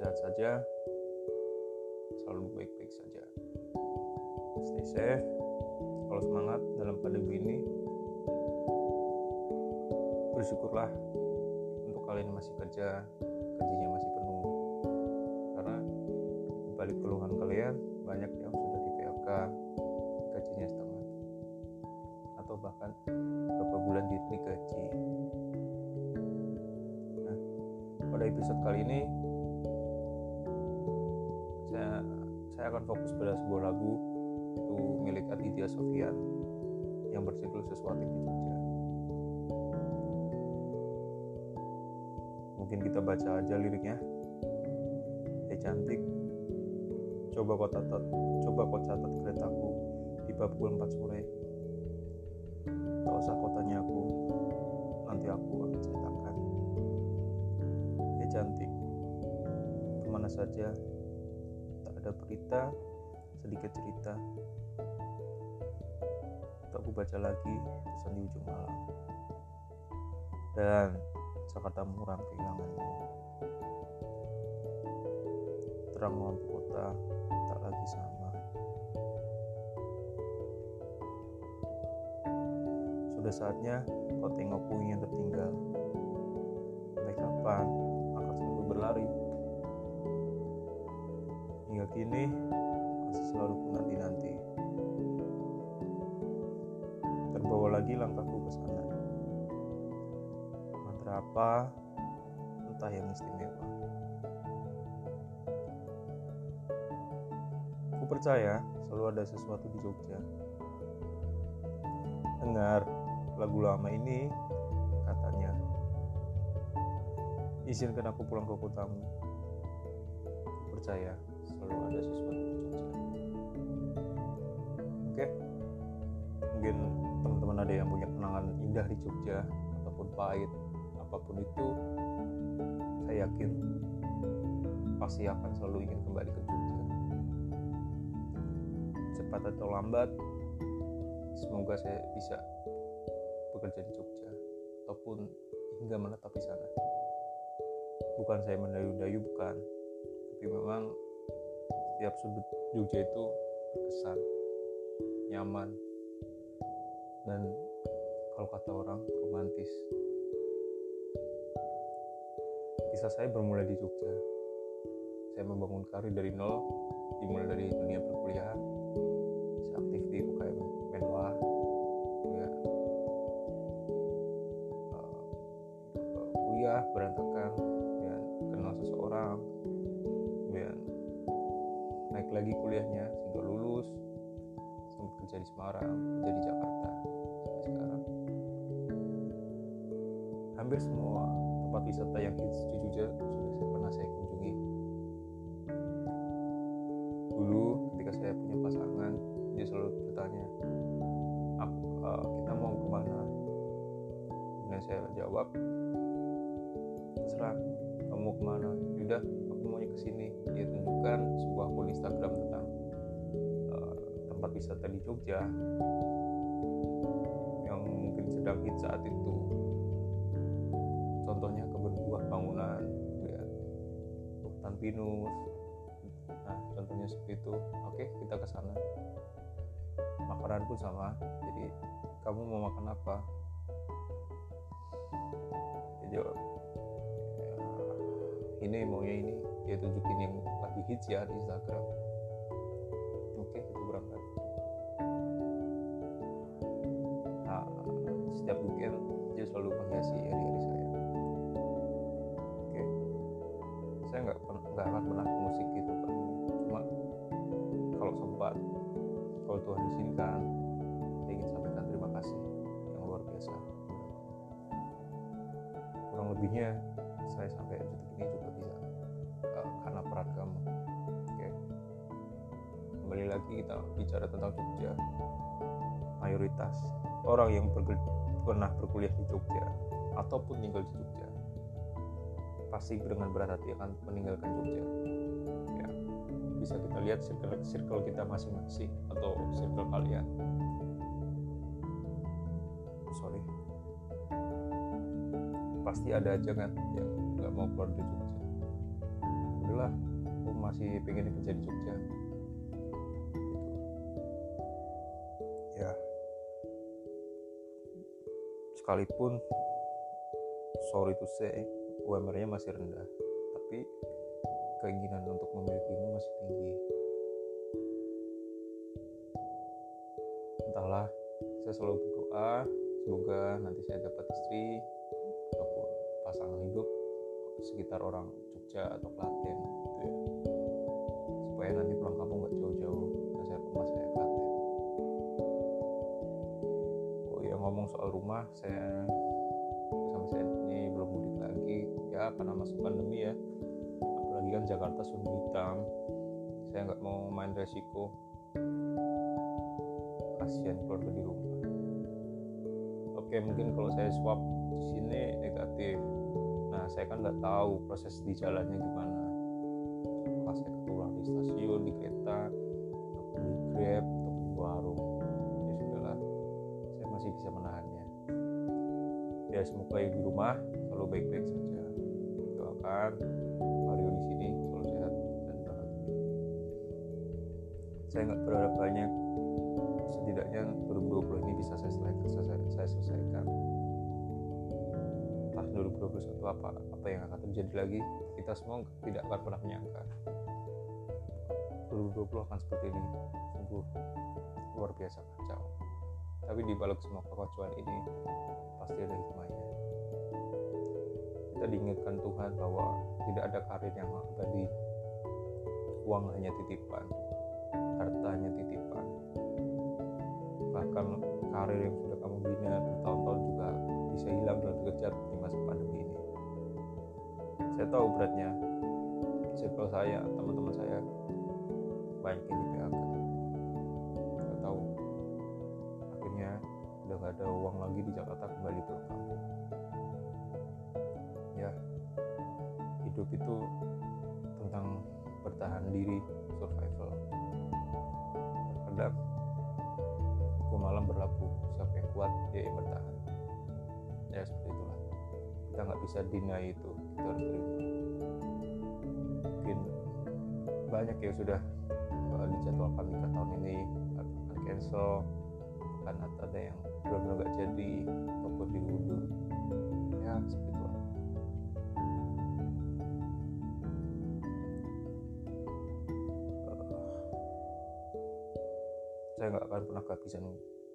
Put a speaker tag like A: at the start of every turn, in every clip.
A: sehat saja. Selalu baik-baik saja. Stay safe. Kalau semangat dalam pandemi ini bersyukurlah untuk kalian masih kerja gajinya masih penuh. Karena balik keluhan kalian banyak yang sudah di PHK gajinya setengah atau bahkan beberapa bulan di gaji. Nah pada episode kali ini saya saya akan fokus pada sebuah lagu itu milik Aditya Sofian yang berjudul sesuatu di Jogja mungkin kita baca aja liriknya. Hei cantik. Coba kau catat coba kau catat keretaku di pukul 4 sore. Tak usah kau tanya aku nanti aku akan ceritakan. Hei cantik. Ke mana saja ada berita sedikit cerita. Tak aku baca lagi pesan di ujung malam. Dan Jakarta muram kehilanganmu. Terang lampu kota tak lagi sama. Sudah saatnya kau tengok puing yang tertinggal. Sampai kapan akan selalu berlari hingga kini masih selalu menanti-nanti terbawa lagi langkahku ke sana mantra apa? Entah yang istimewa. Aku percaya selalu ada sesuatu di Jogja. Dengar lagu lama ini katanya. Izinkan aku pulang ke kotamu percaya selalu ada sesuatu Jogja oke. Mungkin teman-teman ada yang punya kenangan indah di Jogja ataupun pahit apa pun itu saya yakin pasti akan selalu ingin kembali ke Jogja. Cepat atau lambat semoga saya bisa bekerja di Jogja ataupun hingga menetap di sana. Bukan saya mendayu-dayu bukan. Tapi memang setiap sudut Jogja itu berkesan nyaman dan kalau kata orang romantis. Kisah saya bermula di Jogja. Saya membangun karir dari nol dimulai dari dunia perkuliahan saya aktif di lagi kuliahnya sehingga lulus sempat kerja di Semarang kerja di Jakarta sampai sekarang. Hampir semua tempat wisata yang hits di Jogja sudah pernah saya kunjungi. Dulu ketika saya punya pasangan dia selalu bertanya aku, uh, kita mau ke mana? Dan saya jawab terserah kamu mau ke mana? Yaudah maunya ke sini. Dia tunjukkan sebuah akun Instagram tentang uh, tempat wisata di Jogja yang mungkin sedang hit saat itu. Contohnya kebun buah bangunan ya, hutan pinus. Nah contohnya seperti itu. Oke kita ke sana. Makanan pun sama. Jadi kamu mau makan apa? "Ya, ini maunya ini. Dia tunjukin yang lagi hits ya di Instagram. Oke itu berangkat. Nah, setiap weekend dia selalu menghiasi hari-hari saya. Oke. Saya nggak nggak akan pernah musik gitu kan cuma kalau sempat kalau Tuhan izinkan saya ingin sampaikan terima kasih yang luar biasa. Kurang lebihnya saya sampai detik ini juga bisa uh, karena peran kamu. Oke. Kembali lagi kita bicara tentang Jogja. Mayoritas orang yang bergel- pernah berkuliah di Jogja ataupun tinggal di Jogja pasti dengan berat hati akan meninggalkan Jogja. Ya. Bisa kita lihat circle kita masing-masing atau circle kalian pasti ada aja kan yang nggak mau keluar dari Jogja. Udahlah aku masih pengen kerja di Jogja. Gitu. ya. Sekalipun sorry to say UMR-nya masih rendah tapi keinginan untuk memilikimu masih tinggi. Entahlah saya selalu berdoa semoga nanti saya dapat istri pasangan hidup sekitar orang Jogja atau Klaten gitu ya. Supaya nanti pulang kampung nggak jauh-jauh dan saya rumah saya Klaten. Oh ya ngomong soal rumah saya sampai saat ini belum mudik lagi. Ya karena masuk pandemi ya. Apalagi kan Jakarta sudah hitam. Saya nggak mau main resiko. Kasihan keluarga di rumah. Oke mungkin kalau saya swab di sini negatif. nah saya kan nggak tahu proses di jalannya gimana. Apakah saya ketular di stasiun di kereta ataupun di grab ataupun di warung ya sudahlah. Saya masih bisa menahannya. Ya semoga yang di rumah selalu baik-baik saja. Doakan Mario di sini selalu sehat dan bahagia saya nggak berharap banyak. Setidaknya 2020 ini bisa saya selesaikan, 2021 apa apa yang akan terjadi lagi kita semua tidak akan pernah menyangka. 2020 akan seperti ini sungguh luar biasa kacau. Tapi di balik semua kekacauan ini pasti ada hikmahnya. Kita diingatkan Tuhan bahwa tidak ada karir yang abadi. Uang hanya titipan harta hanya titipan. Bahkan karir yang sudah kamu bina bertahun-tahun juga bisa hilang dalam sekejap tahu beratnya. Circle saya teman-teman saya banyak yang di PHK saya tahu. Akhirnya udah gak ada uang lagi di Jakarta kembali pulang kampung ya hidup itu tentang bertahan diri survival. Terkadang hukum malam berlaku siapa yang kuat dia yang bertahan. Ya seperti itulah kita nggak bisa deny itu kita harus terima. Mungkin banyak yang sudah uh, dijadwalkan nikah tahun ini akan cancel akan ada yang belum nggak jadi ataupun diundur. Ya seperti itulah saya nggak akan pernah kehabisan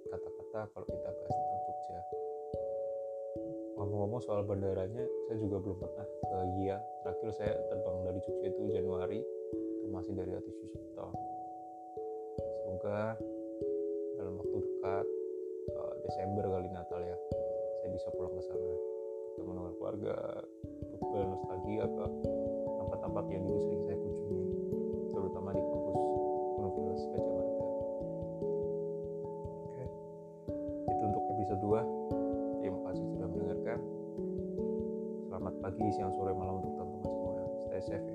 A: kata-kata kalau kita bahas tentang Jogja ngomong-ngomong soal bandaranya saya juga belum pernah ke Iya terakhir saya terbang dari Jogja itu Januari itu masih dari Ati Sucipto. Semoga dalam waktu dekat uh, Desember kali Natal ya saya bisa pulang ke sana. Ketemu dengan keluarga berbel nostalgia ke tempat-tempat yang dulu sering saya kunjungi terutama di kampus Universitas Gajah Mada. Oke itu untuk episode 2 selamat pagi siang sore malam untuk teman-teman semua stay safe ya